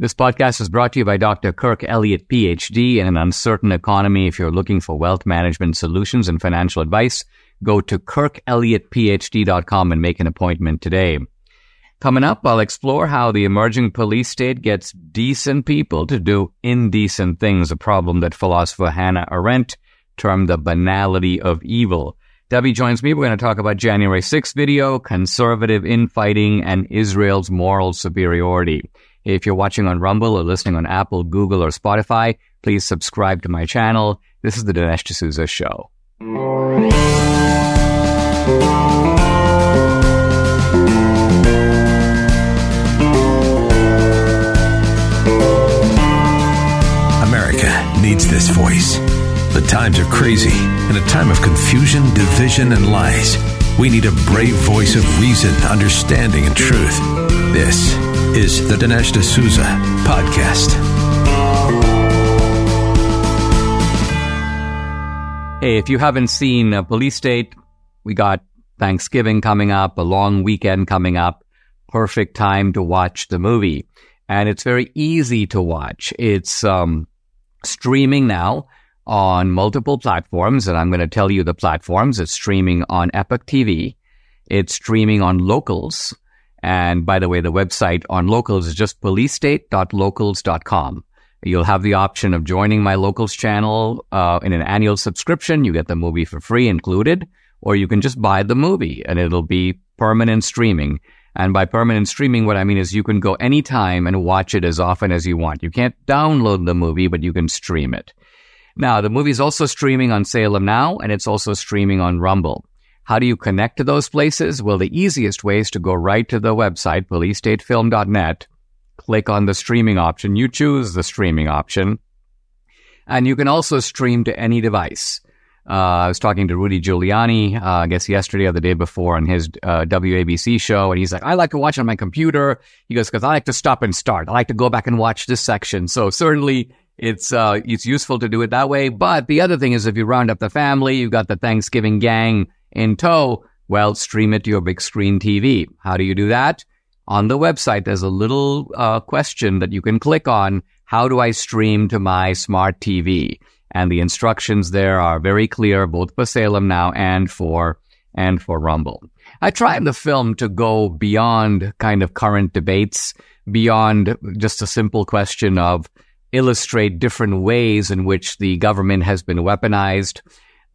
This podcast is brought to you by Dr. Kirk Elliott, PhD. In an uncertain economy, if you're looking for wealth management solutions and financial advice, go to kirkelliottphd.com and make an appointment today. Coming up, I'll explore how the emerging police state gets decent people to do indecent things, a problem that philosopher Hannah Arendt termed the banality of evil. Debbie joins me. We're going to talk about January 6th video, conservative infighting, and Israel's moral superiority. If you're watching on Rumble or listening on Apple, Google, or Spotify, please subscribe to my channel. This is the Dinesh D'Souza Show. America needs this voice. The times are crazy. In a time of confusion, division, and lies, we need a brave voice of reason, understanding, and truth. This is the Dinesh D'Souza Podcast. Hey, if you haven't seen a Police State, we got Thanksgiving coming up, a long weekend coming up. Perfect time to watch the movie. And it's very easy to watch. It's um, streaming now on multiple platforms, and I'm going to tell you the platforms. It's streaming on Epic TV. It's streaming on Locals. And by the way, the website on Locals is just policestate.locals.com. You'll have the option of joining my Locals channel uh, in an annual subscription. You get the movie for free included, or you can just buy the movie and it'll be permanent streaming. And by permanent streaming, what I mean is you can go anytime and watch it as often as you want. You can't download the movie, but you can stream it. Now, the movie is also streaming on Salem Now, and it's also streaming on Rumble. How do you connect to those places? Well, the easiest way is to go right to the website, policestatefilm.net, click on the streaming option. You choose the streaming option. And you can also stream to any device. Uh, I was talking to Rudy Giuliani, uh, I guess yesterday or the day before on his uh, WABC show, and he's like, I like to watch on my computer. He goes, because I like to stop and start. I like to go back and watch this section. So certainly it's uh, it's useful to do it that way. But the other thing is, if you round up the family, you've got the Thanksgiving gang in tow, well, stream it to your big screen TV. How do you do that? On the website, there's a little uh, question that you can click on. How do I stream to my smart TV? And the instructions there are very clear, both for Salem now and for and for Rumble. I in the film to go beyond kind of current debates, beyond just a simple question of illustrate different ways in which the government has been weaponized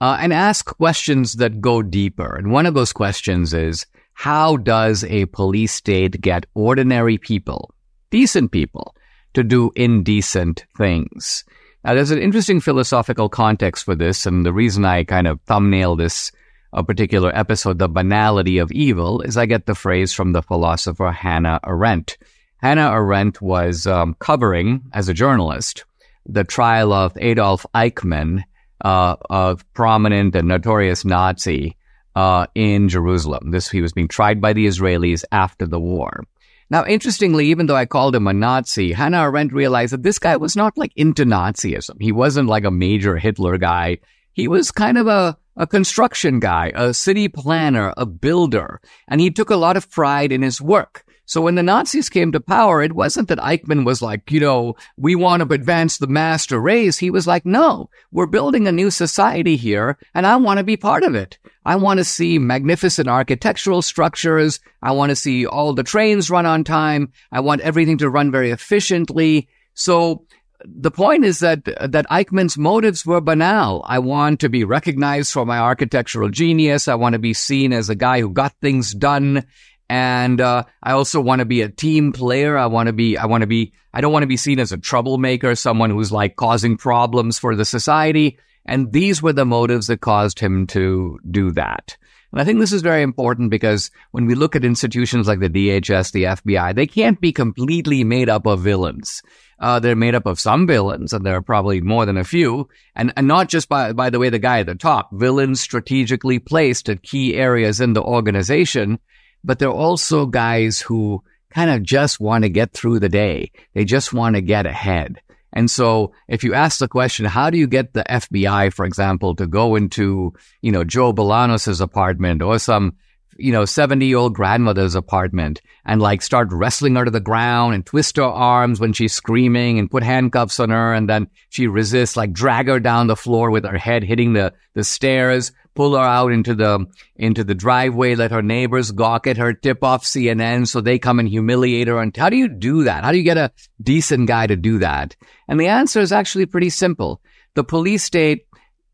uh, and ask questions that go deeper. And one of those questions is, how does a police state get ordinary people, decent people, to do indecent things? Now, there's an interesting philosophical context for this, and the reason I kind of thumbnail this a particular episode, The Banality of Evil, is I get the phrase from the philosopher Hannah Arendt. Hannah Arendt was um, covering, as a journalist, the trial of Adolf Eichmann uh, a prominent and notorious Nazi uh, in Jerusalem. This he was being tried by the Israelis after the war. Now, interestingly, even though I called him a Nazi, Hannah Arendt realized that this guy was not like into Nazism. He wasn't like a major Hitler guy. He was kind of a, a construction guy, a city planner, a builder, and he took a lot of pride in his work. So when the Nazis came to power, it wasn't that Eichmann was like, you know, we want to advance the master race. He was like, no, we're building a new society here and I want to be part of it. I want to see magnificent architectural structures. I want to see all the trains run on time. I want everything to run very efficiently. So the point is that that Eichmann's motives were banal. I want to be recognized for my architectural genius. I want to be seen as a guy who got things done. And uh, I also want to be a team player. I want to be, I want to be, I don't want to be seen as a troublemaker, someone who's like causing problems for the society. And these were the motives that caused him to do that. And I think this is very important because when we look at institutions like the DHS, the FBI, they can't be completely made up of villains. Uh, they're made up of some villains, and there are probably more than a few. And, and not just by, by the way, the guy at the top, villains strategically placed at key areas in the organization, but they're also guys who kind of just want to get through the day. They just want to get ahead. And so if you ask the question, how do you get the FBI, for example, to go into, you know, Joe Bolanos's apartment or some, you know, 70 year old grandmother's apartment and like start wrestling her to the ground and twist her arms when she's screaming and put handcuffs on her. And then she resists, like drag her down the floor with her head hitting the, the stairs pull her out into the into the driveway, let her neighbors gawk at her, tip off CNN so they come and humiliate her. And how do you do that? How do you get a decent guy to do that? And the answer is actually pretty simple. The police state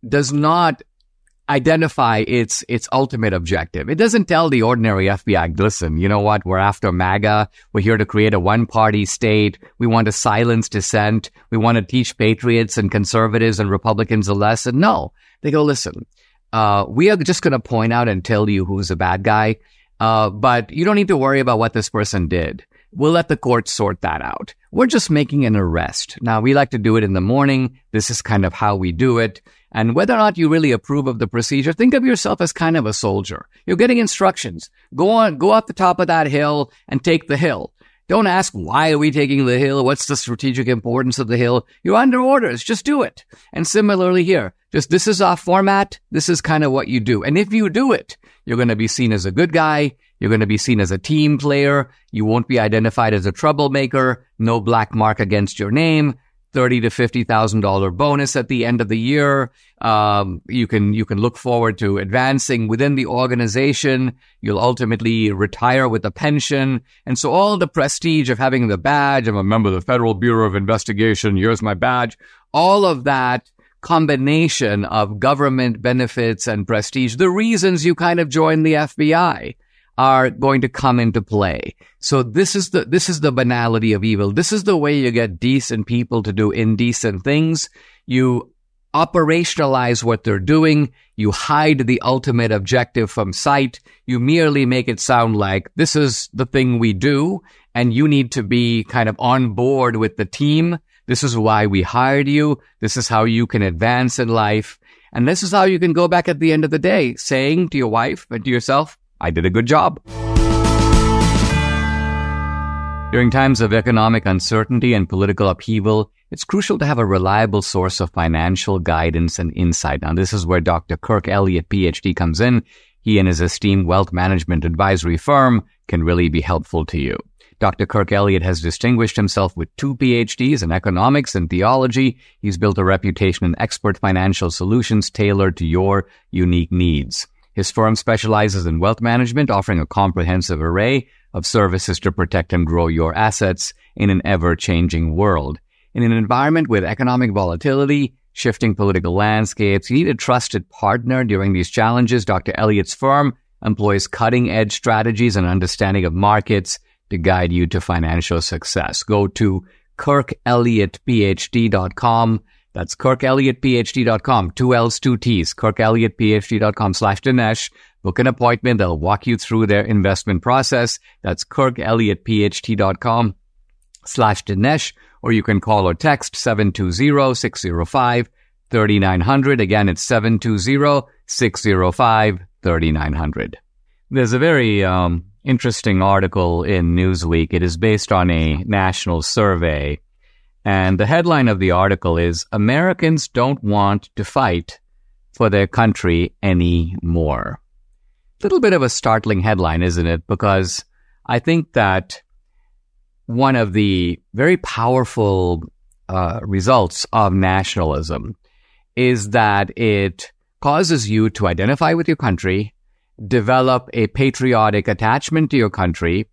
does not identify its its ultimate objective. It doesn't tell the ordinary FBI, listen, you know what? We're after MAGA. We're here to create a one party state. We want to silence dissent. We want to teach patriots and conservatives and Republicans a lesson. No, they go, listen, uh, we are just going to point out and tell you who's a bad guy. Uh, but you don't need to worry about what this person did. We'll let the court sort that out. We're just making an arrest. Now, we like to do it in the morning. This is kind of how we do it. And whether or not you really approve of the procedure, think of yourself as kind of a soldier. You're getting instructions. Go on, go up the top of that hill and take the hill. Don't ask, why are we taking the hill? What's the strategic importance of the hill? You're under orders. Just do it. And similarly here, just this is our format. This is kind of what you do. And if you do it, you're going to be seen as a good guy. You're going to be seen as a team player. You won't be identified as a troublemaker. No black mark against your name thirty to fifty thousand dollar bonus at the end of the year. Um, you can you can look forward to advancing within the organization. You'll ultimately retire with a pension, and so all the prestige of having the badge. I'm a member of the Federal Bureau of Investigation. Here's my badge. All of that combination of government benefits and prestige. The reasons you kind of join the FBI are going to come into play. So this is the, this is the banality of evil. This is the way you get decent people to do indecent things. You operationalize what they're doing. You hide the ultimate objective from sight. You merely make it sound like this is the thing we do and you need to be kind of on board with the team. This is why we hired you. This is how you can advance in life. And this is how you can go back at the end of the day saying to your wife and to yourself, I did a good job. During times of economic uncertainty and political upheaval, it's crucial to have a reliable source of financial guidance and insight. Now, this is where Dr. Kirk Elliott, PhD, comes in. He and his esteemed wealth management advisory firm can really be helpful to you. Dr. Kirk Elliott has distinguished himself with two PhDs in economics and theology. He's built a reputation in expert financial solutions tailored to your unique needs. His firm specializes in wealth management, offering a comprehensive array of services to protect and grow your assets in an ever changing world. In an environment with economic volatility, shifting political landscapes, you need a trusted partner during these challenges. Dr. Elliott's firm employs cutting edge strategies and understanding of markets to guide you to financial success. Go to kirkelliottphd.com that's kirkelliottphd.com. Two L's, two T's. kirkelliottphd.com slash Dinesh. Book an appointment. They'll walk you through their investment process. That's kirkelliottphd.com slash Dinesh. Or you can call or text 720-605-3900. Again, it's 720-605-3900. There's a very um, interesting article in Newsweek. It is based on a national survey and the headline of the article is Americans don't want to fight for their country anymore. Little bit of a startling headline, isn't it? Because I think that one of the very powerful uh, results of nationalism is that it causes you to identify with your country, develop a patriotic attachment to your country,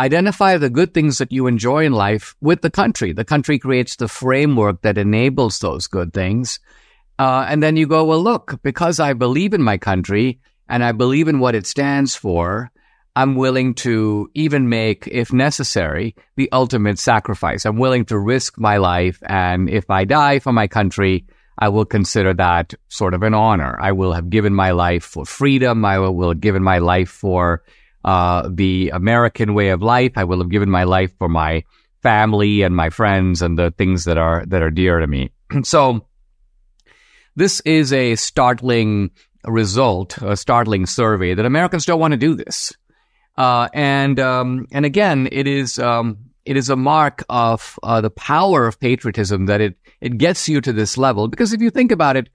Identify the good things that you enjoy in life with the country. The country creates the framework that enables those good things. Uh, and then you go, well, look, because I believe in my country and I believe in what it stands for, I'm willing to even make, if necessary, the ultimate sacrifice. I'm willing to risk my life. And if I die for my country, I will consider that sort of an honor. I will have given my life for freedom. I will have given my life for uh, the American way of life. I will have given my life for my family and my friends and the things that are that are dear to me. so this is a startling result, a startling survey that Americans don't want to do this. Uh, and um, and again, it is um, it is a mark of uh, the power of patriotism that it it gets you to this level. Because if you think about it,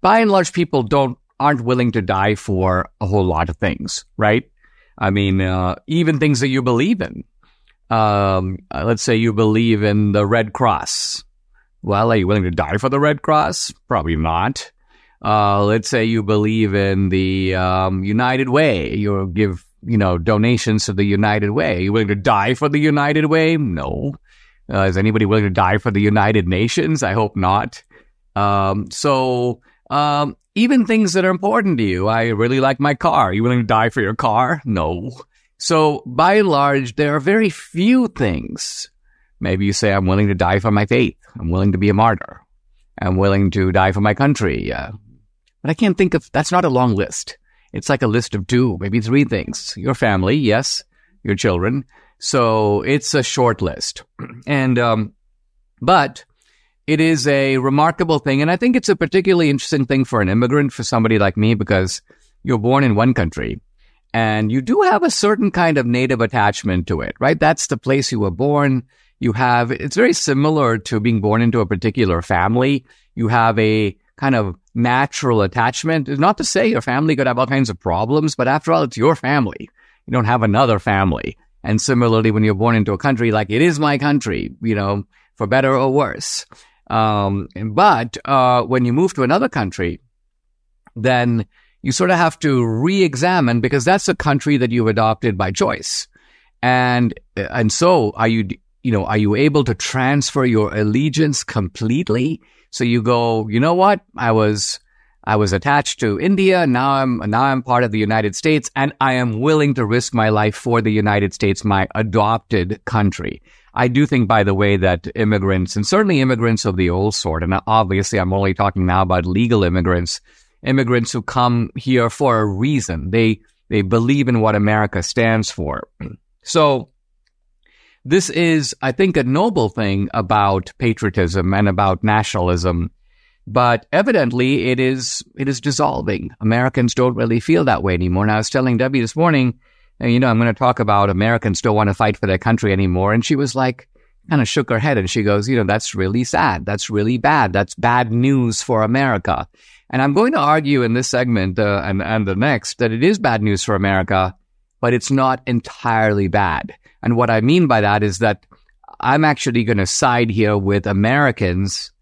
by and large, people don't aren't willing to die for a whole lot of things, right? I mean, uh, even things that you believe in. Um, uh, let's say you believe in the Red Cross. Well, are you willing to die for the Red Cross? Probably not. Uh, let's say you believe in the um, United Way. You give you know, donations to the United Way. Are you willing to die for the United Way? No. Uh, is anybody willing to die for the United Nations? I hope not. Um, so, um, even things that are important to you. I really like my car. Are you willing to die for your car? No. So, by and large, there are very few things. Maybe you say, I'm willing to die for my faith. I'm willing to be a martyr. I'm willing to die for my country. Uh, but I can't think of, that's not a long list. It's like a list of two, maybe three things. Your family, yes, your children. So it's a short list. And, um, but it is a remarkable thing. And I think it's a particularly interesting thing for an immigrant, for somebody like me, because you're born in one country and you do have a certain kind of native attachment to it, right? That's the place you were born. You have, it's very similar to being born into a particular family. You have a kind of natural attachment. Not to say your family could have all kinds of problems, but after all, it's your family. You don't have another family. And similarly, when you're born into a country, like it is my country, you know, for better or worse. Um, but, uh, when you move to another country, then you sort of have to re-examine because that's a country that you've adopted by choice. And, and so are you, you know, are you able to transfer your allegiance completely so you go, you know what? I was, I was attached to India. Now I'm, now I'm part of the United States and I am willing to risk my life for the United States, my adopted country. I do think, by the way, that immigrants and certainly immigrants of the old sort, and obviously I'm only talking now about legal immigrants, immigrants who come here for a reason. They, they believe in what America stands for. So this is, I think, a noble thing about patriotism and about nationalism. But evidently it is, it is dissolving. Americans don't really feel that way anymore. And I was telling Debbie this morning, you know, I'm going to talk about Americans don't want to fight for their country anymore. And she was like, kind of shook her head and she goes, you know, that's really sad. That's really bad. That's bad news for America. And I'm going to argue in this segment uh, and, and the next that it is bad news for America, but it's not entirely bad. And what I mean by that is that I'm actually going to side here with Americans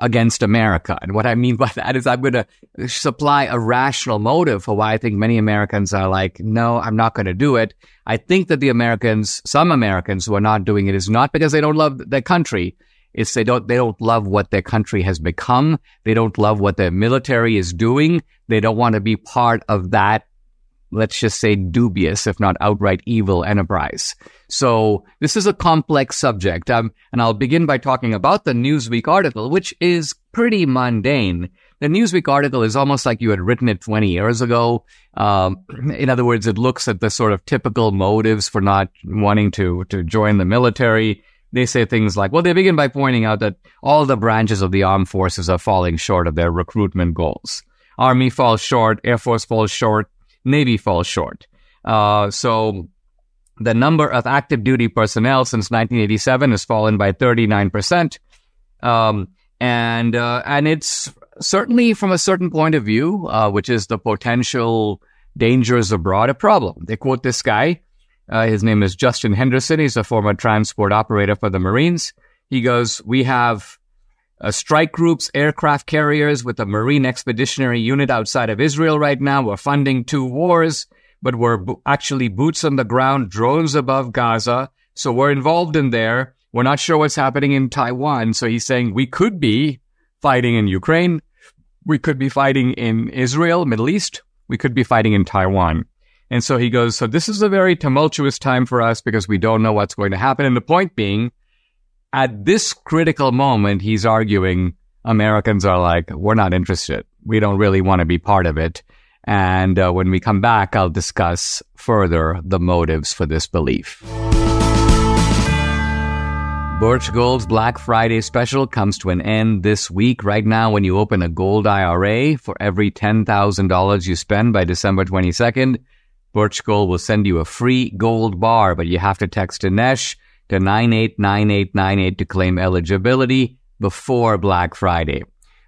against America. And what I mean by that is I'm going to supply a rational motive for why I think many Americans are like, no, I'm not going to do it. I think that the Americans, some Americans who are not doing it is not because they don't love their country. It's they don't, they don't love what their country has become. They don't love what their military is doing. They don't want to be part of that let's just say dubious, if not outright evil enterprise. So this is a complex subject. Um, and I'll begin by talking about the Newsweek article, which is pretty mundane. The Newsweek article is almost like you had written it 20 years ago. Um, in other words, it looks at the sort of typical motives for not wanting to, to join the military. They say things like, well, they begin by pointing out that all the branches of the armed forces are falling short of their recruitment goals. Army falls short, Air Force falls short, Navy falls short. Uh, so the number of active duty personnel since 1987 has fallen by 39%. Um, and, uh, and it's certainly from a certain point of view, uh, which is the potential dangers abroad, a problem. They quote this guy. Uh, his name is Justin Henderson. He's a former transport operator for the Marines. He goes, we have uh, strike groups, aircraft carriers with a Marine Expeditionary Unit outside of Israel right now. We're funding two wars, but we're bo- actually boots on the ground, drones above Gaza. So we're involved in there. We're not sure what's happening in Taiwan. So he's saying we could be fighting in Ukraine. We could be fighting in Israel, Middle East. We could be fighting in Taiwan. And so he goes, so this is a very tumultuous time for us because we don't know what's going to happen. And the point being, at this critical moment, he's arguing Americans are like, we're not interested. We don't really want to be part of it. And uh, when we come back, I'll discuss further the motives for this belief. Birch Gold's Black Friday special comes to an end this week. Right now, when you open a gold IRA, for every $10,000 you spend by December 22nd, Birch Gold will send you a free gold bar, but you have to text Dinesh to 989898 to claim eligibility before Black Friday.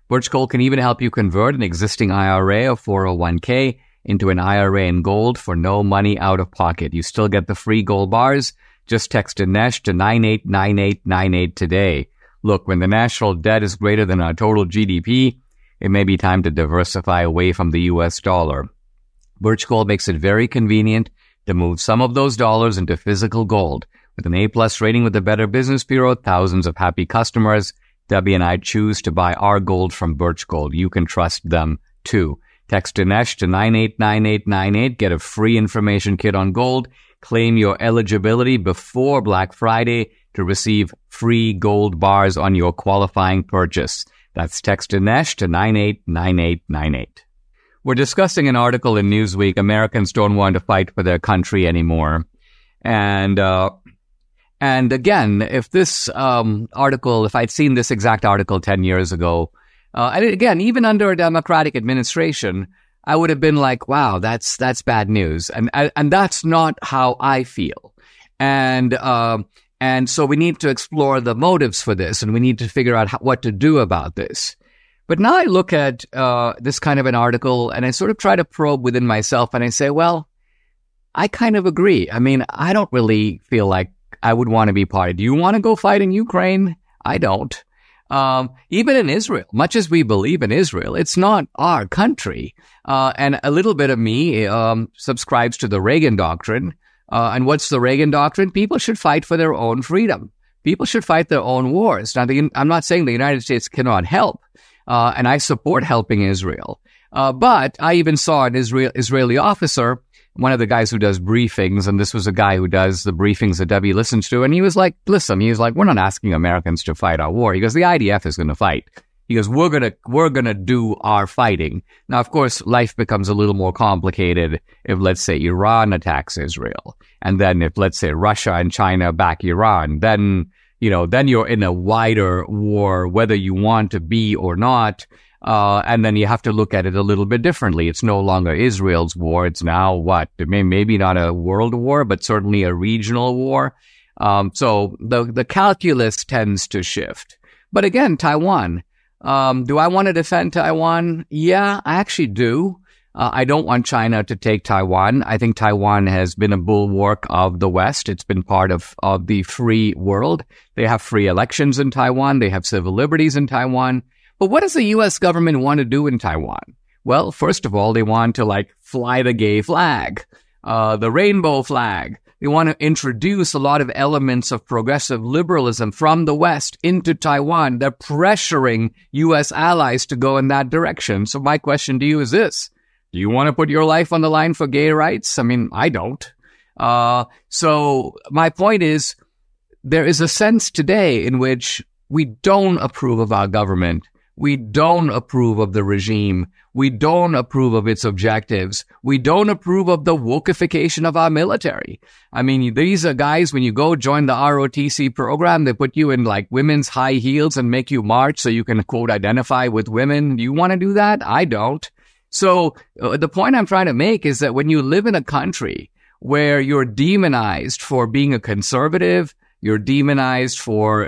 Birch Gold can even help you convert an existing IRA or 401k into an IRA in gold for no money out of pocket. You still get the free gold bars just text Dinesh to 989898 today. Look, when the national debt is greater than our total GDP, it may be time to diversify away from the US dollar. Birch Gold makes it very convenient to move some of those dollars into physical gold. With an A plus rating with the Better Business Bureau, thousands of happy customers, Debbie and I choose to buy our gold from Birch Gold. You can trust them too. Text Dinesh to 989898, get a free information kit on gold Claim your eligibility before Black Friday to receive free gold bars on your qualifying purchase. That's text Dinesh to 989898. We're discussing an article in Newsweek. Americans don't want to fight for their country anymore. And, uh, and again, if this um, article, if I'd seen this exact article 10 years ago, uh, and again, even under a Democratic administration, I would have been like, wow, that's, that's bad news. And, and that's not how I feel. And, um, and so we need to explore the motives for this and we need to figure out how, what to do about this. But now I look at, uh, this kind of an article and I sort of try to probe within myself and I say, well, I kind of agree. I mean, I don't really feel like I would want to be part of. Do you want to go fight in Ukraine? I don't. Um, even in Israel, much as we believe in Israel, it's not our country. Uh, and a little bit of me um, subscribes to the Reagan doctrine. Uh, and what's the Reagan doctrine? People should fight for their own freedom. People should fight their own wars. Now, the, I'm not saying the United States cannot help, uh, and I support helping Israel. Uh, but I even saw an Israel, Israeli officer one of the guys who does briefings, and this was a guy who does the briefings that Debbie listens to, and he was like, listen, he was like, we're not asking Americans to fight our war. He goes, the IDF is going to fight. He goes, we're to, we're to do our fighting. Now, of course, life becomes a little more complicated if, let's say, Iran attacks Israel. And then if, let's say, Russia and China back Iran, then, you know, then you're in a wider war, whether you want to be or not. Uh, and then you have to look at it a little bit differently. It's no longer Israel's war. It's now what? Maybe not a world war, but certainly a regional war. Um, so the, the calculus tends to shift. But again, Taiwan. Um, do I want to defend Taiwan? Yeah, I actually do. Uh, I don't want China to take Taiwan. I think Taiwan has been a bulwark of the West. It's been part of, of the free world. They have free elections in Taiwan. They have civil liberties in Taiwan. But what does the U.S. government want to do in Taiwan? Well, first of all, they want to like fly the gay flag, uh, the rainbow flag. They want to introduce a lot of elements of progressive liberalism from the West into Taiwan. They're pressuring U.S. allies to go in that direction. So my question to you is this. Do you want to put your life on the line for gay rights? I mean, I don't. Uh, so my point is there is a sense today in which we don't approve of our government we don't approve of the regime. We don't approve of its objectives. We don't approve of the wokeification of our military. I mean, these are guys, when you go join the ROTC program, they put you in like women's high heels and make you march so you can quote identify with women. You want to do that? I don't. So uh, the point I'm trying to make is that when you live in a country where you're demonized for being a conservative, you're demonized for,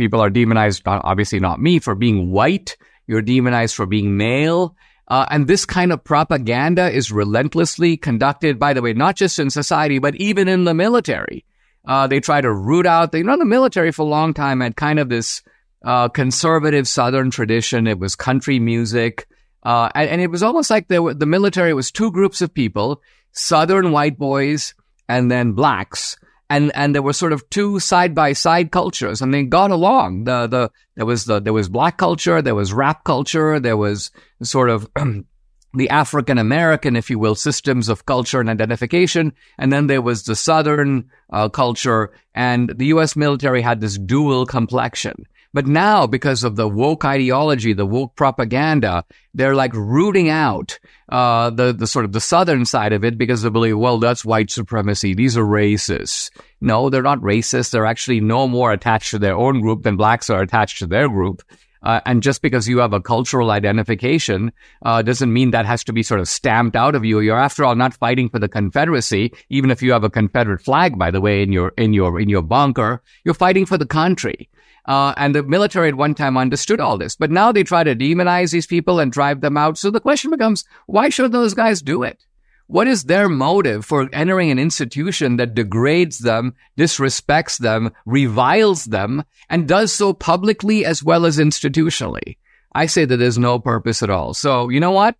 People are demonized, obviously not me, for being white. You're demonized for being male. Uh, and this kind of propaganda is relentlessly conducted, by the way, not just in society, but even in the military. Uh, they try to root out, you know, the military for a long time had kind of this uh, conservative Southern tradition. It was country music. Uh, and, and, it was almost like were, the military was two groups of people, Southern white boys and then blacks and and there were sort of two side by side cultures, and they got along. The the there was the there was black culture, there was rap culture, there was sort of the African American, if you will, systems of culture and identification, and then there was the Southern uh, culture, and the U.S. military had this dual complexion. But now, because of the woke ideology, the woke propaganda, they're like rooting out uh, the the sort of the southern side of it because they believe, well, that's white supremacy. These are racists. No, they're not racist. They're actually no more attached to their own group than blacks are attached to their group. Uh, and just because you have a cultural identification uh, doesn't mean that has to be sort of stamped out of you. You're, after all, not fighting for the Confederacy, even if you have a Confederate flag, by the way, in your in your in your bunker. You're fighting for the country. Uh, and the military at one time understood all this, but now they try to demonize these people and drive them out. So the question becomes, why should those guys do it? What is their motive for entering an institution that degrades them, disrespects them, reviles them, and does so publicly as well as institutionally? I say that there's no purpose at all. So, you know what?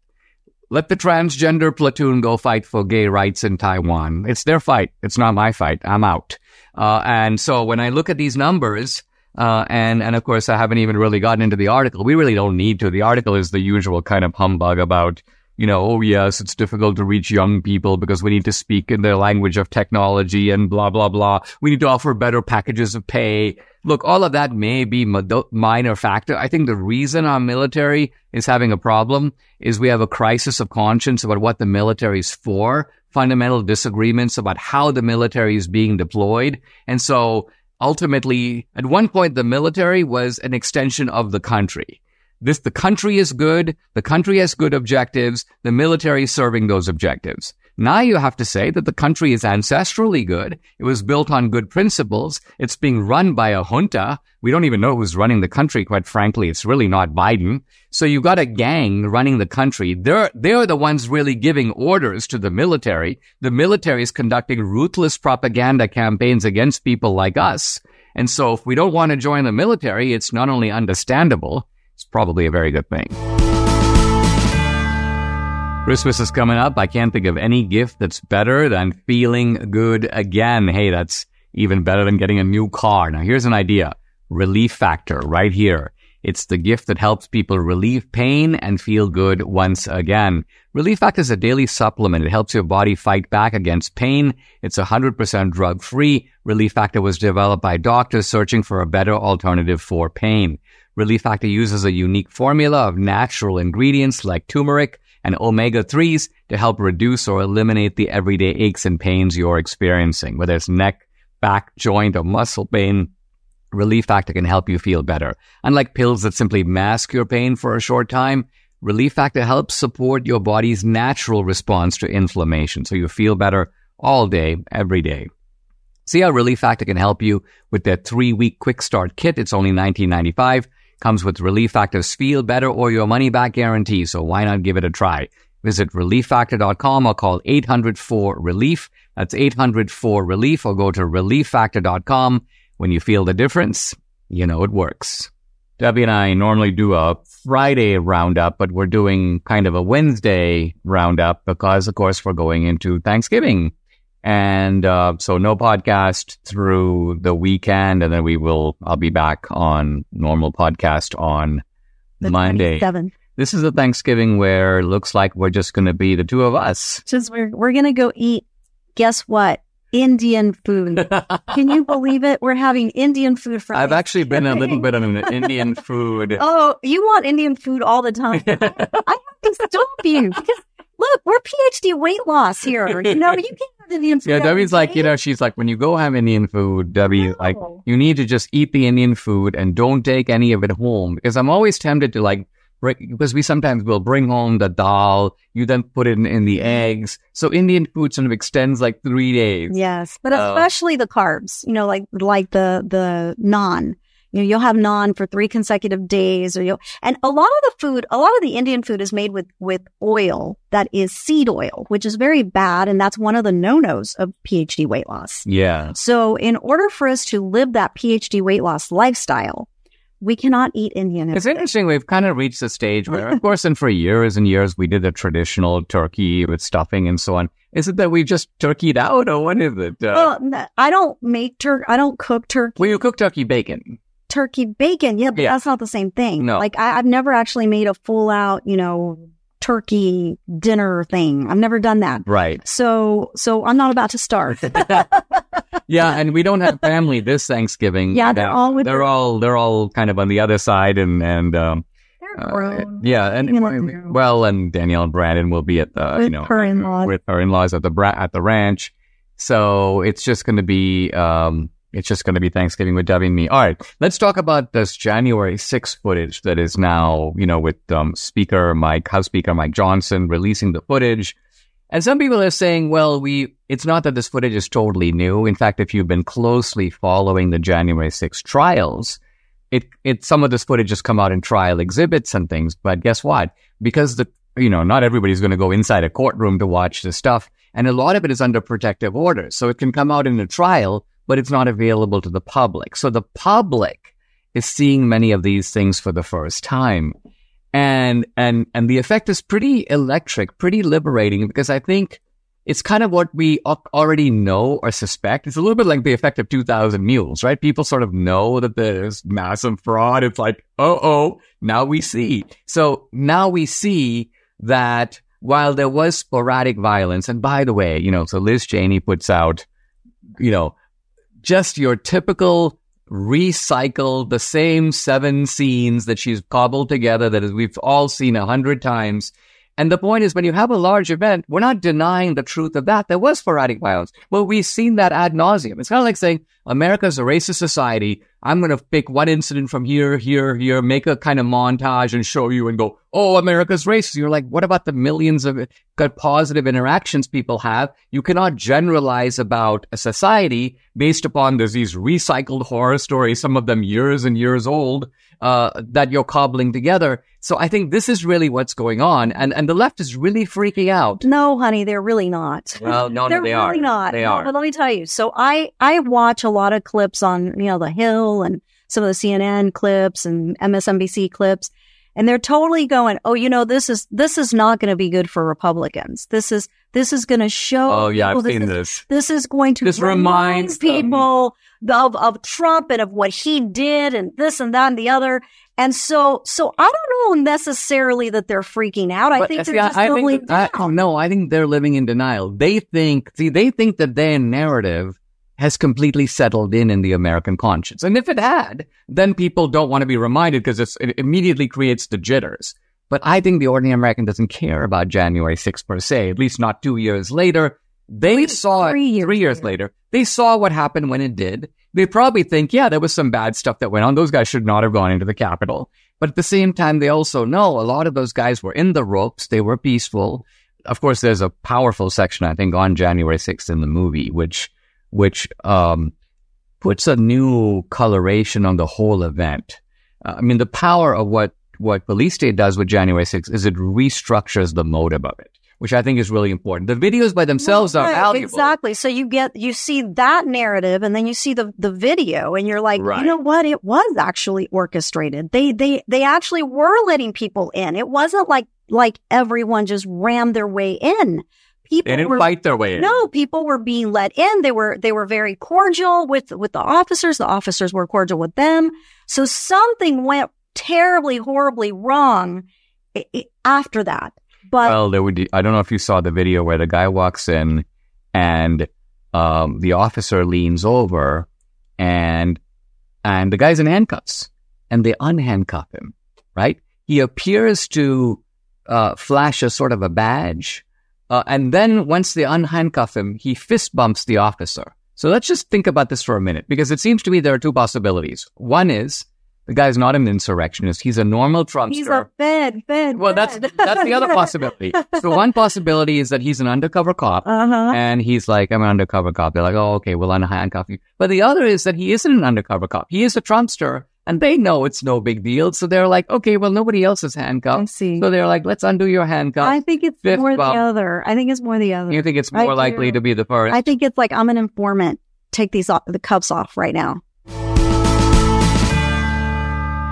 Let the transgender platoon go fight for gay rights in Taiwan. It's their fight. It's not my fight. I'm out. Uh, and so when I look at these numbers, uh, and, and of course, I haven't even really gotten into the article. We really don't need to. The article is the usual kind of humbug about, you know, oh yes, it's difficult to reach young people because we need to speak in their language of technology and blah, blah, blah. We need to offer better packages of pay. Look, all of that may be minor factor. I think the reason our military is having a problem is we have a crisis of conscience about what the military is for, fundamental disagreements about how the military is being deployed. And so ultimately, at one point, the military was an extension of the country. This, the country is good. The country has good objectives. The military is serving those objectives. Now you have to say that the country is ancestrally good. It was built on good principles. It's being run by a junta. We don't even know who's running the country, quite frankly. It's really not Biden. So you've got a gang running the country. They're, they're the ones really giving orders to the military. The military is conducting ruthless propaganda campaigns against people like us. And so if we don't want to join the military, it's not only understandable, it's probably a very good thing. Christmas is coming up. I can't think of any gift that's better than feeling good again. Hey, that's even better than getting a new car. Now, here's an idea. Relief factor right here. It's the gift that helps people relieve pain and feel good once again. Relief Factor is a daily supplement. It helps your body fight back against pain. It's 100% drug free. Relief Factor was developed by doctors searching for a better alternative for pain. Relief Factor uses a unique formula of natural ingredients like turmeric and omega-3s to help reduce or eliminate the everyday aches and pains you're experiencing. Whether it's neck, back, joint, or muscle pain, Relief Factor can help you feel better. Unlike pills that simply mask your pain for a short time, Relief Factor helps support your body's natural response to inflammation so you feel better all day, every day. See how Relief Factor can help you with their three week quick start kit. It's only $19.95 comes with Relief Factor's Feel Better or Your Money Back guarantee, so why not give it a try? Visit relieffactor.com or call 800-4-RELIEF. That's 800-4-RELIEF or go to relieffactor.com. When you feel the difference, you know it works. Debbie and I normally do a Friday roundup, but we're doing kind of a Wednesday roundup because, of course, we're going into Thanksgiving. And uh, so no podcast through the weekend, and then we will. I'll be back on normal podcast on the Monday. 27th. This is a Thanksgiving where it looks like we're just going to be the two of us. Just we're we're gonna go eat. Guess what? Indian food. Can you believe it? We're having Indian food for. I've actually been a little bit of an Indian food. Oh, you want Indian food all the time? I have to stop you because look, we're PhD weight loss here. You know, you can't Indian food. Yeah, Debbie's like, you know, she's like, when you go have Indian food, Debbie, like, you need to just eat the Indian food and don't take any of it home because I'm always tempted to like, because we sometimes will bring home the dal, you then put it in, in the eggs. So Indian food sort of extends like three days. Yes, but especially the carbs. You know, like like the the naan. You know, you'll have naan for three consecutive days, or you'll and a lot of the food, a lot of the Indian food is made with with oil that is seed oil, which is very bad, and that's one of the no nos of PhD weight loss. Yeah. So, in order for us to live that PhD weight loss lifestyle, we cannot eat Indian. It's interesting. We've kind of reached the stage where, of course, and for years and years, we did the traditional turkey with stuffing and so on. Is it that we've just turkeyed out or what is it? Uh, Well, I don't make turkey. I don't cook turkey. well, you cook turkey bacon. Turkey bacon. Yeah, but Yeah. that's not the same thing. No. Like I, I've never actually made a full out, you know, turkey dinner thing. I've never done that. Right. So, so I'm not about to start. yeah, and we don't have family this Thanksgiving. Yeah, they're Now, all with they're all they're all kind of on the other side, and and um, They're uh, grown. yeah, and You well, and Danielle and Brandon will be at the you know her in-laws. with her in-laws at the bra- at the ranch. So it's just going to be um, it's just going to be Thanksgiving with Debbie and me. All right, let's talk about this January 6th footage that is now you know with um, Speaker Mike House Speaker Mike Johnson releasing the footage. And some people are saying, well, we, it's not that this footage is totally new. In fact, if you've been closely following the January 6th trials, it, it, some of this footage has come out in trial exhibits and things. But guess what? Because the, you know, not everybody's going to go inside a courtroom to watch this stuff. And a lot of it is under protective orders. So it can come out in a trial, but it's not available to the public. So the public is seeing many of these things for the first time and and and the effect is pretty electric, pretty liberating because I think it's kind of what we already know or suspect. It's a little bit like the effect of 2000 Mules, right? People sort of know that there's massive fraud. It's like, oh, oh, now we see. So now we see that while there was sporadic violence, and by the way, you know, so Liz Cheney puts out, you know, just your typical recycle the same seven scenes that she's cobbled together that we've all seen a hundred times. And the point is, when you have a large event, we're not denying the truth of that. There was sporadic violence. Well, we've seen that ad nauseum. It's kind of like saying America's a racist society. I'm going to pick one incident from here, here, here, make a kind of montage and show you and go, oh, America's racist. You're like, what about the millions of good positive interactions people have? You cannot generalize about a society based upon there's these recycled horror stories, some of them years and years old, uh, that you're cobbling together. So I think this is really what's going on. And, and the left is really freaking out. No, honey, they're really not. Well, no, no, they're they really are. not. They No, are. But let me tell you. So I I watch a lot of clips on you know the Hill and some of the CNN clips and MSNBC clips, and they're totally going, oh, you know, this is this is not going to be good for Republicans. This is this is going to show. Oh, yeah, I've seen is, this. This is going to This remind reminds them. people of of Trump and of what he did and this and that and the other. And so, so I don't know necessarily that they're freaking out. I But, think they're see, just I doubling think I- down. Oh, no, I think they're living in denial. They think, see, they think that their narrative has completely settled in in the American conscience. And if it had, then people don't want to be reminded because it immediately creates the jitters. But I think the ordinary American doesn't care about January 6th per se, at least not two years later. They Three- saw three it years three years later. later. They saw what happened when it did. They probably think, yeah, there was some bad stuff that went on. Those guys should not have gone into the Capitol. But at the same time, they also know a lot of those guys were in the ropes. They were peaceful. Of course, there's a powerful section, I think, on January 6th in the movie, which, which, um, puts a new coloration on the whole event. Uh, I mean, the power of what, what Police State does with January 6th is it restructures the motive of it, which I think is really important. The videos by themselves are valuable. Exactly. So you get you see that narrative and then you see the the video and you're like, Right. you know what? It was actually orchestrated. They they they actually were letting people in. It wasn't like like everyone just rammed their way in. People They didn't were fight their way in. no, people were being let in. They were they were very cordial with with the officers. The officers were cordial with them. So something went terribly, horribly wrong after that. But Well, there would. I don't know if you saw the video where the guy walks in, and um, the officer leans over, and and the guy's in handcuffs, and they unhandcuff him. Right? He appears to uh, flash a sort of a badge, uh, and then once they unhandcuff him, he fist bumps the officer. So let's just think about this for a minute, because it seems to me there are two possibilities. One is the guy's not an insurrectionist; he's a normal Trumpster. he's a fed, fed. Well, that's that's the other possibility. So one possibility is that he's an undercover cop, Uh huh. and he's like, "I'm an undercover cop." They're like, "Oh, okay, we'll unhandcuff you." But the other is that he isn't an undercover cop. He is a Trumpster, and they know it's no big deal. So they're like, "Okay, well, nobody else is I handcuffed." see. So they're like, "Let's undo your handcuffs." I think it's fifth more bump. the other. I think it's more the other. you think it's I more likely to be the first? I think it's like I'm an informant. Take these off, the cuffs off right now.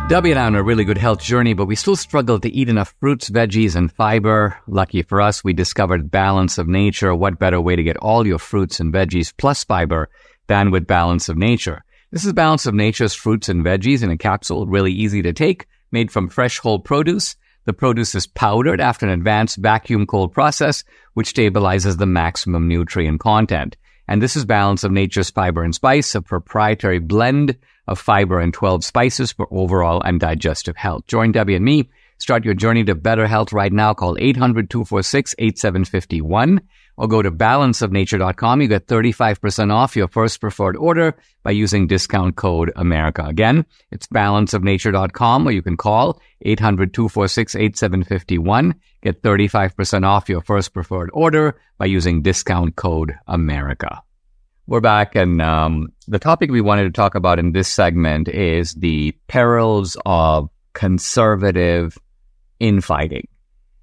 Debbie and I are on a really good health journey, but we still struggle to eat enough fruits, veggies, and fiber. Lucky for us, we discovered Balance of Nature. What better way to get all your fruits and veggies plus fiber than with Balance of Nature? This is Balance of Nature's fruits and veggies in a capsule, really easy to take, made from fresh whole produce. The produce is powdered after an advanced vacuum cold process, which stabilizes the maximum nutrient content. And this is Balance of Nature's Fiber and Spice, a proprietary blend of fiber and 12 spices for overall and digestive health. Join Debbie and me. Start your journey to better health right now. Call 800-246-8751 or go to balanceofnature.com. You get 35% off your first preferred order by using discount code America. Again, it's balanceofnature.com or you can call 800-246-8751. Get 35% off your first preferred order by using discount code America. We're back and um, the topic we wanted to talk about in this segment is the perils of conservative infighting.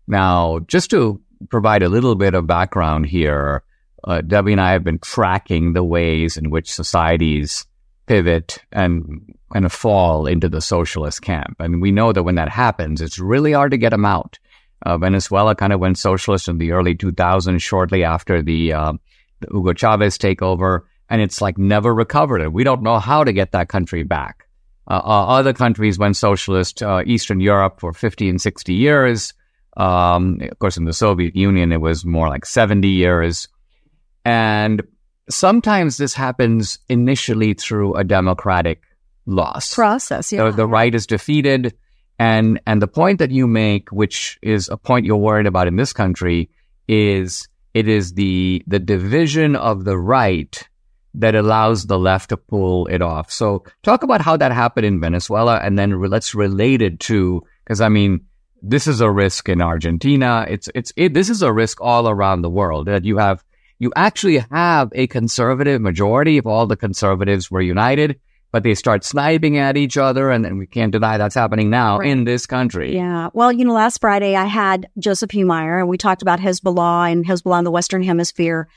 Now, just to provide a little bit of background here, uh, Debbie and I have been tracking the ways in which societies pivot and kind of fall into the socialist camp. And we know that when that happens, it's really hard to get them out. Uh, Venezuela kind of went socialist in the early 2000s, shortly after the, uh, the Hugo Chavez takeover, and it's like never recovered. And we don't know how to get that country back. Uh, uh other countries went socialist, uh, Eastern Europe for 50 and 60 years. Um, of course, in the Soviet Union, it was more like 70 years. And sometimes this happens initially through a democratic loss process. Yeah. The, the right is defeated. And, and the point that you make, which is a point you're worried about in this country, is it is the, the division of the right that allows the left to pull it off. So talk about how that happened in Venezuela and then re- let's relate it to, because I mean, this is a risk in Argentina. It's, it's, it, this is a risk all around the world that you have, you actually have a conservative majority if all the conservatives were united, but they start sniping at each other. And then we can't deny that's happening now right. in this country. Yeah. Well, you know, last Friday I had Joseph Humire and we talked about Hezbollah and Hezbollah in the Western Hemisphere.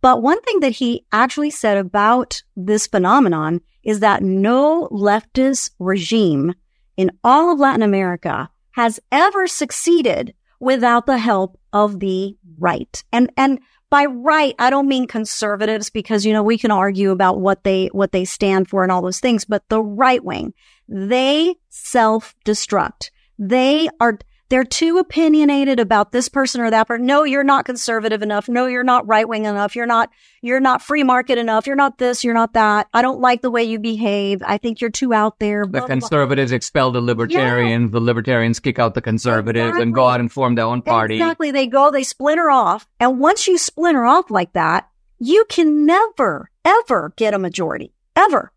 But one thing that he actually said about this phenomenon is that no leftist regime in all of Latin America has ever succeeded without the help of the right. And, and by right, I don't mean conservatives because, you know, we can argue about what they, what they stand for and all those things, but the right wing, they self destruct. They are, they're too opinionated about this person or that person. No, you're not conservative enough. No, you're not right wing enough. You're not, you're not free market enough. You're not this. You're not that. I don't like the way you behave. I think you're too out there. The conservatives blah. expel the libertarians. Yeah. The libertarians kick out the conservatives exactly. and go out and form their own party. Exactly. They go, they splinter off. And once you splinter off like that, you can never, ever get a majority. Ever.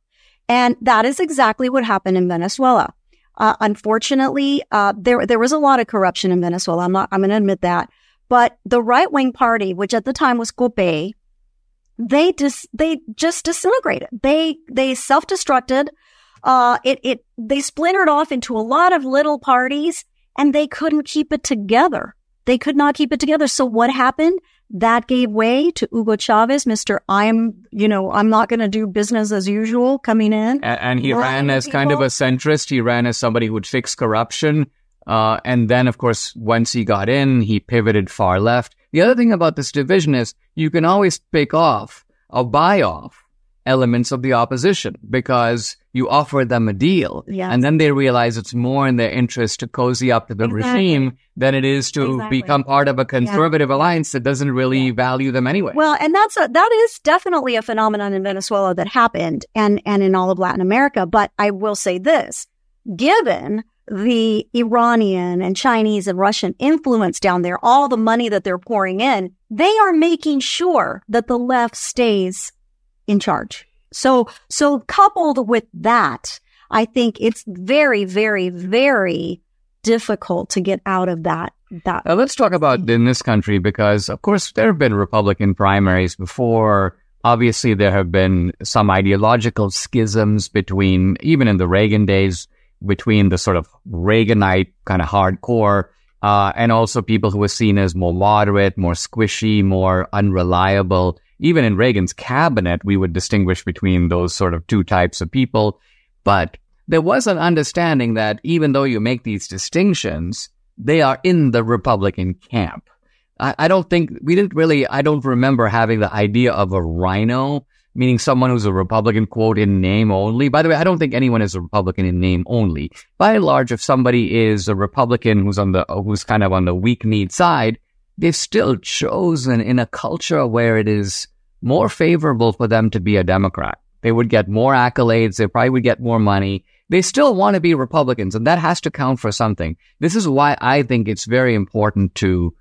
And that is exactly what happened in Venezuela. Uh, unfortunately, uh, there there was a lot of corruption in Venezuela. I'm not. I'm going to admit that. But the right wing party, which at the time was COPEI, they just they just disintegrated. They they self destructed. Uh, it it they splintered off into a lot of little parties, and they couldn't keep it together. They could not keep it together. So what happened? That gave way to Hugo Chavez, Mr. I'm, you know, I'm not going to do business as usual coming in. And, and he ran as people. kind of a centrist. He ran as somebody who would fix corruption. Uh, and then, of course, once he got in, he pivoted far left. The other thing about this division is you can always pick off or buy off elements of the opposition because you offer them a deal. Yes. And then they realize it's more in their interest to cozy up to the exactly. regime than it is to exactly. become part of a conservative yeah. alliance that doesn't really yeah. value them anyway. Well, and that's a, that is definitely a phenomenon in Venezuela that happened and, and in all of Latin America. But I will say this, given the Iranian and Chinese and Russian influence down there, all the money that they're pouring in, they are making sure that the left stays in charge. So, so coupled with that, I think it's very, very, very difficult to get out of that. That. Uh, let's talk about in this country because, of course, there have been Republican primaries before. Obviously, there have been some ideological schisms between, even in the Reagan days, between the sort of Reaganite kind of hardcore uh, and also people who were seen as more moderate, more squishy, more unreliable even in Reagan's cabinet, we would distinguish between those sort of two types of people. But there was an understanding that even though you make these distinctions, they are in the Republican camp. I, I don't think we didn't really, I don't remember having the idea of a RINO, meaning someone who's a Republican, quote, in name only. By the way, I don't think anyone is a Republican in name only. By and large, if somebody is a Republican who's on the, who's kind of on the weak need side, they've still chosen in a culture where it is more favorable for them to be a Democrat. They would get more accolades. They probably would get more money. They still want to be Republicans, and that has to count for something. This is why I think it's very important to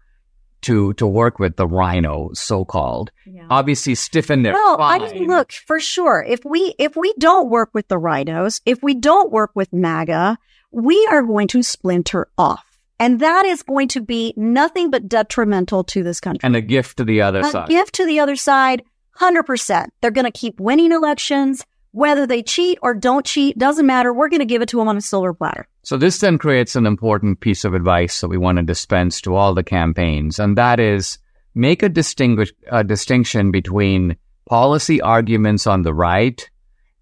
to to work with the RINO, so called. Yeah. Obviously, stiffen their. Well, I mean, look for sure. If we if we don't work with the RINOs if we don't work with MAGA, we are going to splinter off. And that is going to be nothing but detrimental to this country. And a gift to the other a side. A gift to the other side, 100%. They're going to keep winning elections. Whether they cheat or don't cheat, doesn't matter. We're going to give it to them on a silver platter. So this then creates an important piece of advice that we want to dispense to all the campaigns. And that is make a distinguish, a distinction between policy arguments on the right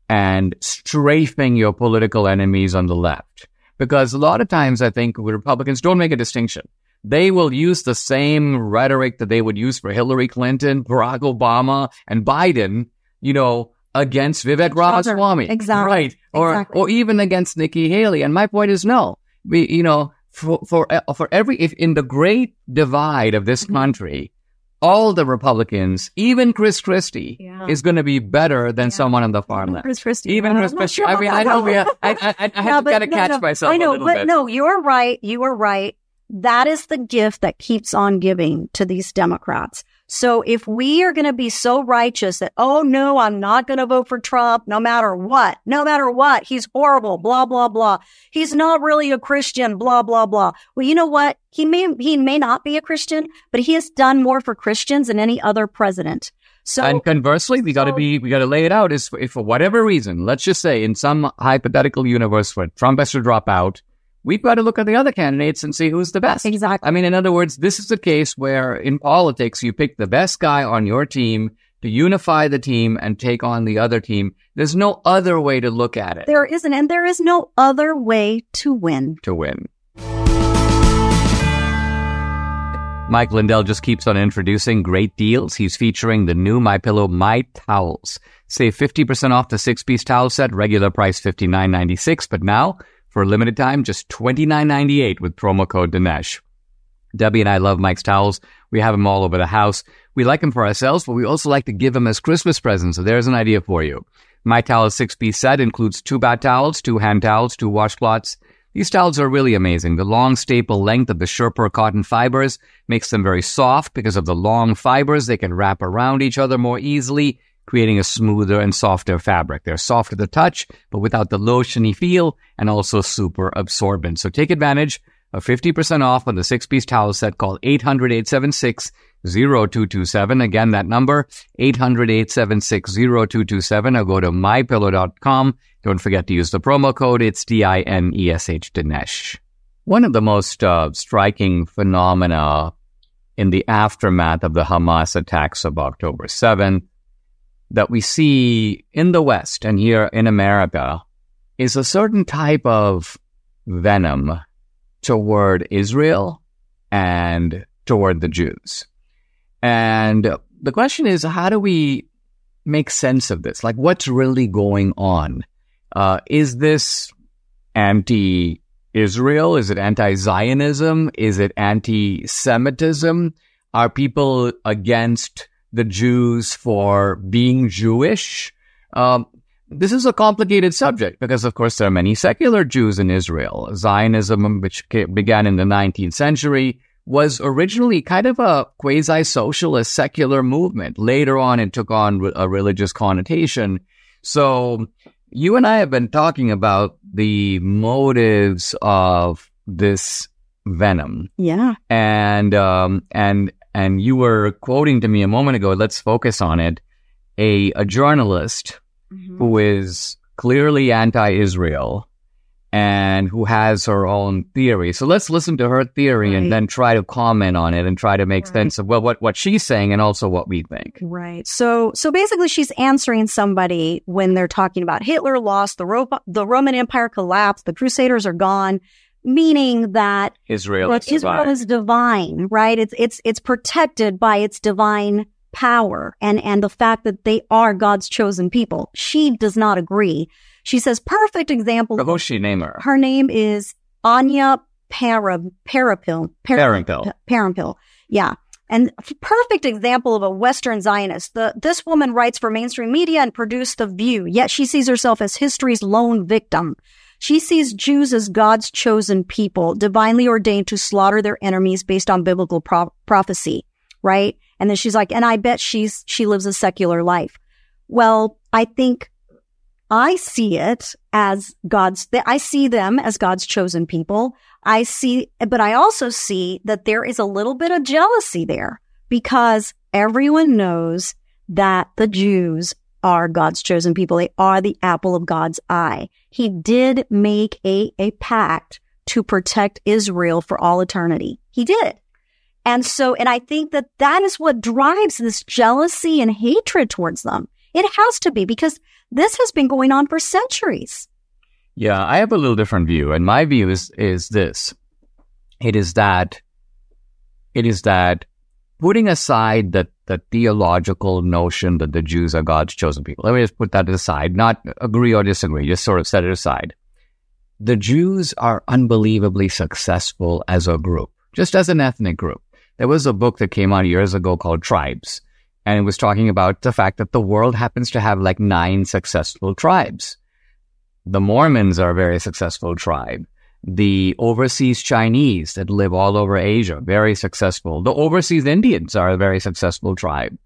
and strafing your political enemies on the left. Because a lot of times I think Republicans don't make a distinction. They will use the same rhetoric that they would use for Hillary Clinton, Barack Obama, and Biden, you know, against Vivek Ramaswamy. Exactly. Right. Or, exactly. or even against Nikki Haley. And my point is no. We, you know, for, for, uh, for every, if in the great divide of this mm-hmm. country, all the Republicans, even Chris Christie, yeah. is going to be better than yeah. someone on the far left. Chris Christie. Even Chris Christie. Sure I mean, I know we, I, I, I, I have no, to kind of no, catch no, myself. I know, but bit. no, you're right. You are right. That is the gift that keeps on giving to these Democrats. So if we are going to be so righteous that, oh no, I'm not going to vote for Trump no matter what, no matter what, he's horrible, blah, blah, blah. He's not really a Christian, blah, blah, blah. Well, you know what? He may, he may not be a Christian, but he has done more for Christians than any other president. So, and conversely, we got to be, we got to lay it out is if for whatever reason, let's just say in some hypothetical universe where Trump has to drop out, we've got to look at the other candidates and see who's the best. Exactly. I mean, in other words, this is a case where in politics, you pick the best guy on your team to unify the team and take on the other team. There's no other way to look at it. There isn't, and there is no other way to win. To win. Mike Lindell just keeps on introducing great deals. He's featuring the new My Pillow My Towels. Save 50% off the six-piece towel set, regular price $59.96, but now for a limited time, just $29.98 with promo code Dinesh. Debbie and I love Mike's towels. We have them all over the house. We like them for ourselves, but we also like to give them as Christmas presents. So there's an idea for you. My towel six piece set includes two bath towels, two hand towels, two washcloths. These towels are really amazing. The long staple length of the Sherpa cotton fibers makes them very soft because of the long fibers. They can wrap around each other more easily creating a smoother and softer fabric. They're soft to the touch, but without the lotiony feel and also super absorbent. So take advantage of 50% off on the six piece towel set Call 800-876 0227. Again, that number 800-876 0227 or go to mypillow.com. Don't forget to use the promo code. It's D-I-N-E-S-H Dinesh. One of the most uh, striking phenomena in the aftermath of the Hamas attacks of October 7th that we see in the West and here in America is a certain type of venom toward Israel and toward the Jews. And the question is, how do we make sense of this? Like, what's really going on? Uh, is this anti Israel? Is it anti Zionism? Is it anti Semitism? Are people against the Jews for being Jewish. Um, this is a complicated subject because, of course, there are many secular Jews in Israel. Zionism, which began in the 19th century, was originally kind of a quasi-socialist secular movement. Later on, it took on a religious connotation. So you and I have been talking about the motives of this venom. Yeah. And, um, and and you were quoting to me a moment ago, let's focus on it, a, a journalist mm-hmm. who is clearly anti Israel and who has her own theory. So let's listen to her theory right. and then try to comment on it and try to make right. sense of well, what, what she's saying and also what we think. Right. So, so basically she's answering somebody when they're talking about Hitler lost, the, Ro- the Roman Empire collapsed, the Crusaders are gone meaning that Israel, is, Israel divine. is divine, right? It's, it's, it's protected by its divine power and, and the fact that they are God's chosen people. She does not agree. She says, perfect example. But who's she name her? Her name is Anya Para, Parapil. Parampil. Parampil. Yeah. And perfect example of a Western Zionist. The, this woman writes for mainstream media and produced The View, yet she sees herself as history's lone victim. She sees Jews as God's chosen people, divinely ordained to slaughter their enemies based on biblical pro- prophecy, right? And then she's like, and I bet she's, she lives a secular life. Well, I think I see it as God's, I see them as God's chosen people. I see, but I also see that there is a little bit of jealousy there because everyone knows that the Jews are God's chosen people. They are the apple of God's eye. He did make a, a pact to protect Israel for all eternity. He did. And so, and I think that that is what drives this jealousy and hatred towards them. It has to be because this has been going on for centuries. Yeah, I have a little different view, and my view is is this: it is that it is that putting aside the the theological notion that the Jews are God's chosen people. Let me just put that aside, not agree or disagree, just sort of set it aside. The Jews are unbelievably successful as a group, just as an ethnic group. There was a book that came out years ago called Tribes, and it was talking about the fact that the world happens to have like nine successful tribes. The Mormons are a very successful tribe the overseas Chinese that live all over Asia, very successful. The overseas Indians are a very successful tribe.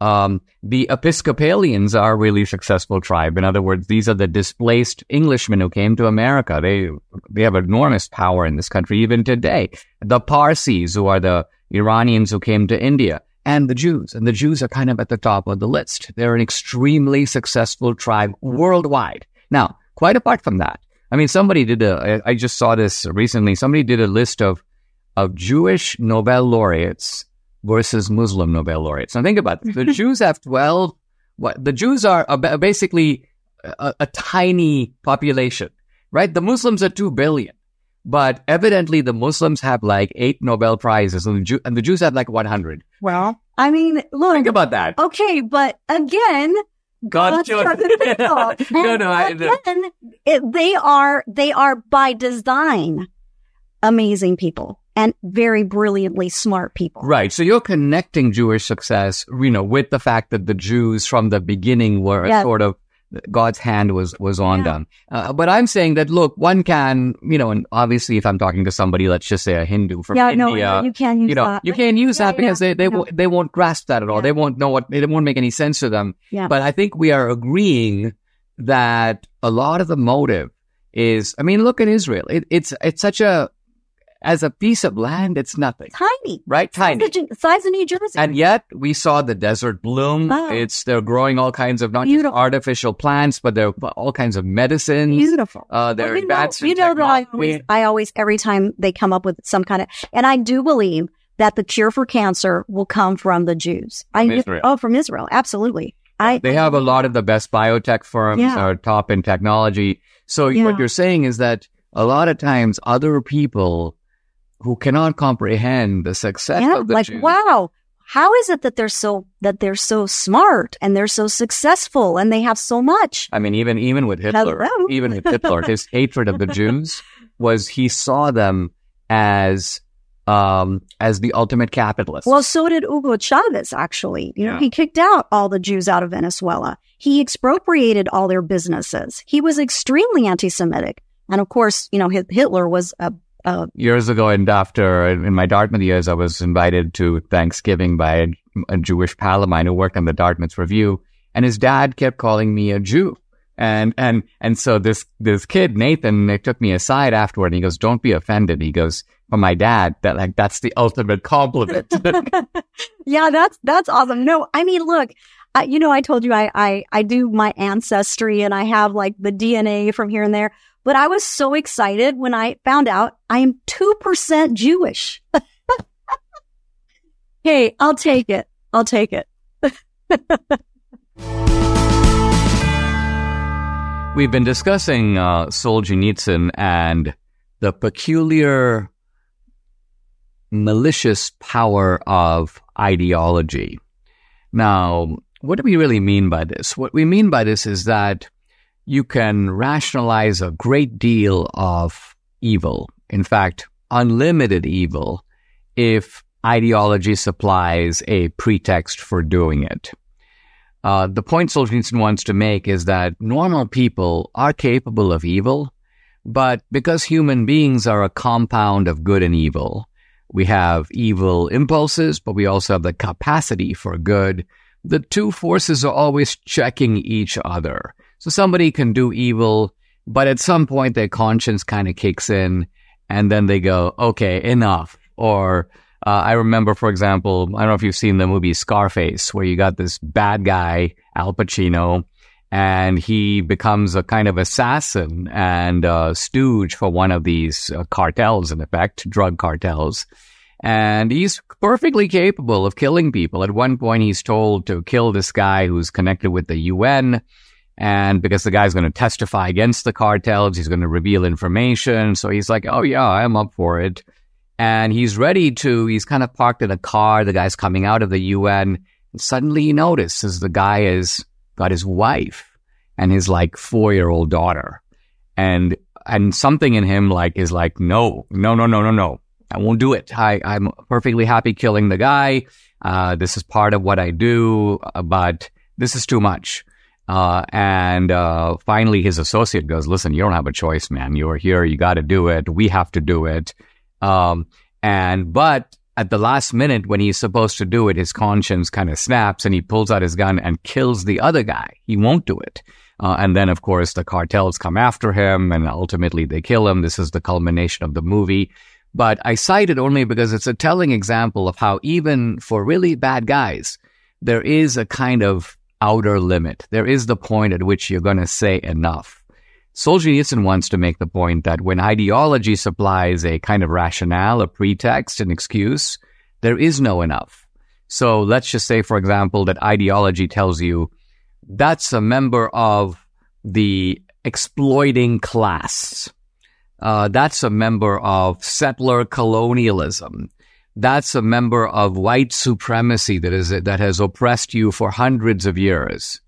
Um, the Episcopalians are a really successful tribe. In other words, these are the displaced Englishmen who came to America. They they have enormous power in this country even today. The Parsis, who are the Iranians who came to India, and the Jews. And the Jews are kind of at the top of the list. They're an extremely successful tribe worldwide. Now, quite apart from that, I mean, somebody did a, I just saw this recently. Somebody did a list of, of Jewish Nobel laureates versus Muslim Nobel laureates. Now think about it. The Jews have 12, what, the Jews are basically a, a tiny population, right? The Muslims are 2 billion. But evidently the Muslims have like eight Nobel prizes and the, Jew- and the Jews have like 100. Well, I mean, look. Think about that. Okay, but again, God chosen people. no, no, I, no. Again, it, they are they are by design amazing people and very brilliantly smart people. Right. So you're connecting Jewish success, you know, with the fact that the Jews from the beginning were sort of God's hand was was on Yeah. them. Uh, but I'm saying that look, one can, you know, and obviously if I'm talking to somebody, let's just say a Hindu from yeah, no, India, you can't use you know, that. you can't use Yeah, that because they they, won't, they won't grasp that at all. They won't know what it won't make any sense to them. Yeah. But I think we are agreeing that a lot of the motive is. I mean, look at Israel. It, it's it's such a as a piece of land, it's nothing, tiny, right? Tiny. Size of, size of New Jersey. And yet we saw the desert bloom. Wow. It's they're growing all kinds of not Beautiful. just artificial plants, but they're all kinds of medicines. Beautiful. Uh, they're Well, you know, advanced you know that I always, I always, every time they come up with some kind of, and I do believe that the cure for cancer will come from the Jews. I From Israel. Oh, from Israel, absolutely. I They have a lot of the best biotech firms Yeah. are top in technology. So Yeah. what you're saying is that a lot of times other people who cannot comprehend the success yeah, of the like Jews, wow. How is it that they're so that they're so smart and they're so successful and they have so much? I mean, even even with Hitler, even with Hitler, his hatred of the Jews was he saw them as um as the ultimate capitalists. Well, so did Hugo Chavez, actually. You know, Yeah. he kicked out all the Jews out of Venezuela. He expropriated all their businesses. He was extremely anti-Semitic. And of course, you know, Hitler was a, a years ago and after in my Dartmouth years, I was invited to Thanksgiving by a, a Jewish pal of mine who worked on the Dartmouth Review, and his dad kept calling me a Jew. And and and so this this kid Nathan took me aside afterward, and he goes, "Don't be offended." He goes, "For my dad, that like that's the ultimate compliment." yeah, that's that's awesome. No, I mean, look, I, you know, I told you I, I I do my ancestry and I have like the DNA from here and there. But I was so excited when I found out I am two percent Jewish. hey, I'll take it. I'll take it. We've been discussing uh, Solzhenitsyn and the peculiar malicious power of ideology. Now, what do we really mean by this? What we mean by this is that you can rationalize a great deal of evil. In fact, unlimited evil if ideology supplies a pretext for doing it. Uh, the point Solzhenitsyn wants to make is that normal people are capable of evil, but because human beings are a compound of good and evil, we have evil impulses, but we also have the capacity for good. The two forces are always checking each other. So somebody can do evil, but at some point their conscience kind of kicks in and then they go, okay, enough. Or uh, I remember, for example, I don't know if you've seen the movie Scarface, where you got this bad guy, Al Pacino, and he becomes a kind of assassin and uh, stooge for one of these uh, cartels, in effect, drug cartels. And he's perfectly capable of killing people. At one point, he's told to kill this guy who's connected with the UN. And because the guy's going to testify against the cartels, he's going to reveal information. So he's like, oh, yeah, I'm up for it. And he's ready to, he's kind of parked in a car. The guy's coming out of the UN. And suddenly he notices the guy has got his wife and his like four year old daughter. And, and something in him like is like, no, no, no, no, no, no. I won't do it. I, I'm perfectly happy killing the guy. Uh, this is part of what I do, uh, but this is too much. Uh, and uh, finally, his associate goes, "Listen, you don't have a choice, man. You're here. You got to do it. We have to do it." Um, and but at the last minute, when he's supposed to do it, his conscience kind of snaps, and he pulls out his gun and kills the other guy. He won't do it. Uh, and then, of course, the cartels come after him, and ultimately they kill him. This is the culmination of the movie. But I cite it only because it's a telling example of how even for really bad guys, there is a kind of outer limit. There is the point at which you're going to say enough. Solzhenitsyn wants to make the point that when ideology supplies a kind of rationale, a pretext, an excuse, there is no enough. So let's just say, for example, that ideology tells you that's a member of the exploiting class. Uh, that's a member of settler colonialism. That's a member of white supremacy that is that has oppressed you for hundreds of years.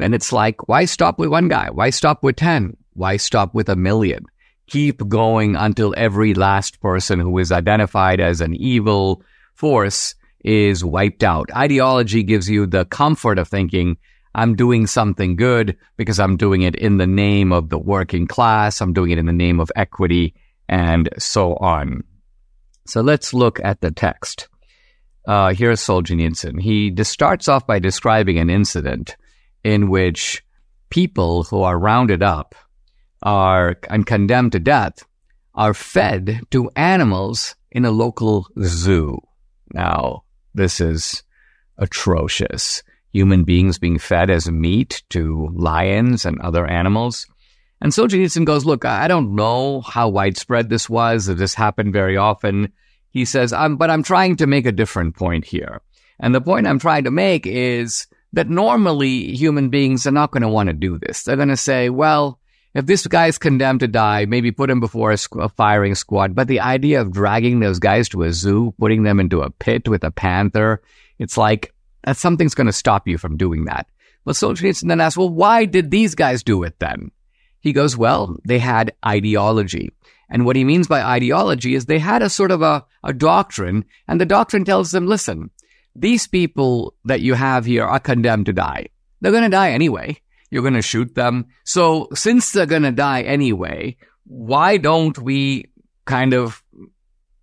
And it's like, why stop with one guy? Why stop with ten? Why stop with a million? Keep going until every last person who is identified as an evil force is wiped out. Ideology gives you the comfort of thinking I'm doing something good because I'm doing it in the name of the working class. I'm doing it in the name of equity and so on. So let's look at the text. Uh, here's Solzhenitsyn. He starts off by describing an incident in which people who are rounded up are and condemned to death are fed to animals in a local zoo. Now, this is atrocious human beings being fed as meat to lions and other animals. And Solzhenitsyn goes, look, I don't know how widespread this was, this happened very often. He says, I'm, but I'm trying to make a different point here. And the point I'm trying to make is that normally human beings are not going to want to do this. They're going to say, well, if this guy is condemned to die, maybe put him before a, a, firing squad. But the idea of dragging those guys to a zoo, putting them into a pit with a panther, it's like, something's going to stop you from doing that. But Solzhenitsyn then asks, well, why did these guys do it then? He goes, well, they had ideology. And what he means by ideology is they had a sort of a, a doctrine, and the doctrine tells them, listen, these people that you have here are condemned to die. They're going to die anyway. You're going to shoot them. So since they're going to die anyway, why don't we kind of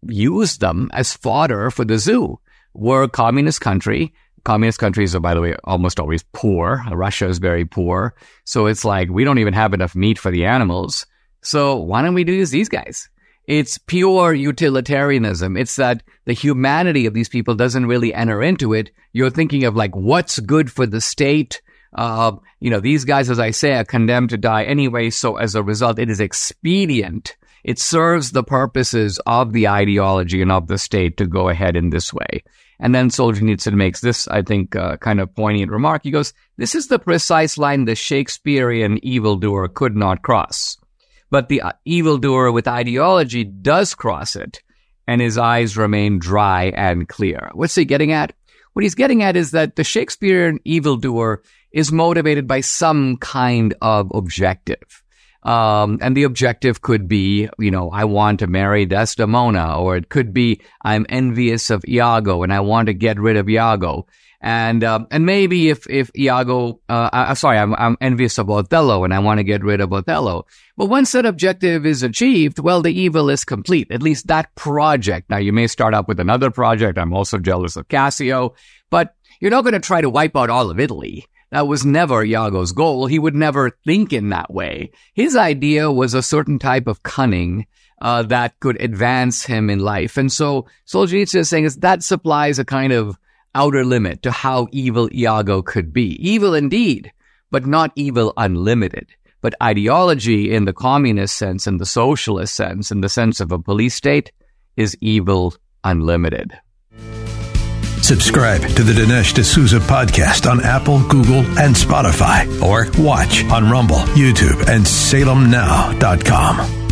use them as fodder for the zoo? We're a communist country communist countries are, by the way, almost always poor. Russia is very poor. So it's like, we don't even have enough meat for the animals. So why don't we do these guys? It's pure utilitarianism. It's that the humanity of these people doesn't really enter into it. You're thinking of like, what's good for the state? Uh, you know, these guys, as I say, are condemned to die anyway. So as a result, it is expedient. It serves the purposes of the ideology and of the state to go ahead in this way. And then Solzhenitsyn makes this, I think, uh, kind of poignant remark. He goes, this is the precise line the Shakespearean evildoer could not cross. But the uh, evildoer with ideology does cross it, and his eyes remain dry and clear. What's he getting at? what he's getting at is that the Shakespearean evildoer is motivated by some kind of objective. Um, and the objective could be, you know, I want to marry Desdemona, or it could be I'm envious of Iago and I want to get rid of Iago. And um, and maybe if if Iago, uh, uh, sorry, I'm I'm envious of Othello and I want to get rid of Othello. But once that objective is achieved, well, the evil is complete. At least that project. Now you may start up with another project. I'm also jealous of Cassio, but you're not going to try to wipe out all of Italy. That was never Iago's goal. He would never think in that way. His idea was a certain type of cunning uh, that could advance him in life. And so Solzhenitsyn is saying is that supplies a kind of outer limit to how evil Iago could be. Evil indeed, but not evil unlimited. But ideology in the communist sense, in the socialist sense, in the sense of a police state, is evil unlimited. Subscribe to the Dinesh D'Souza podcast on Apple, Google, and Spotify, or watch on Rumble, YouTube, and salemnow.com.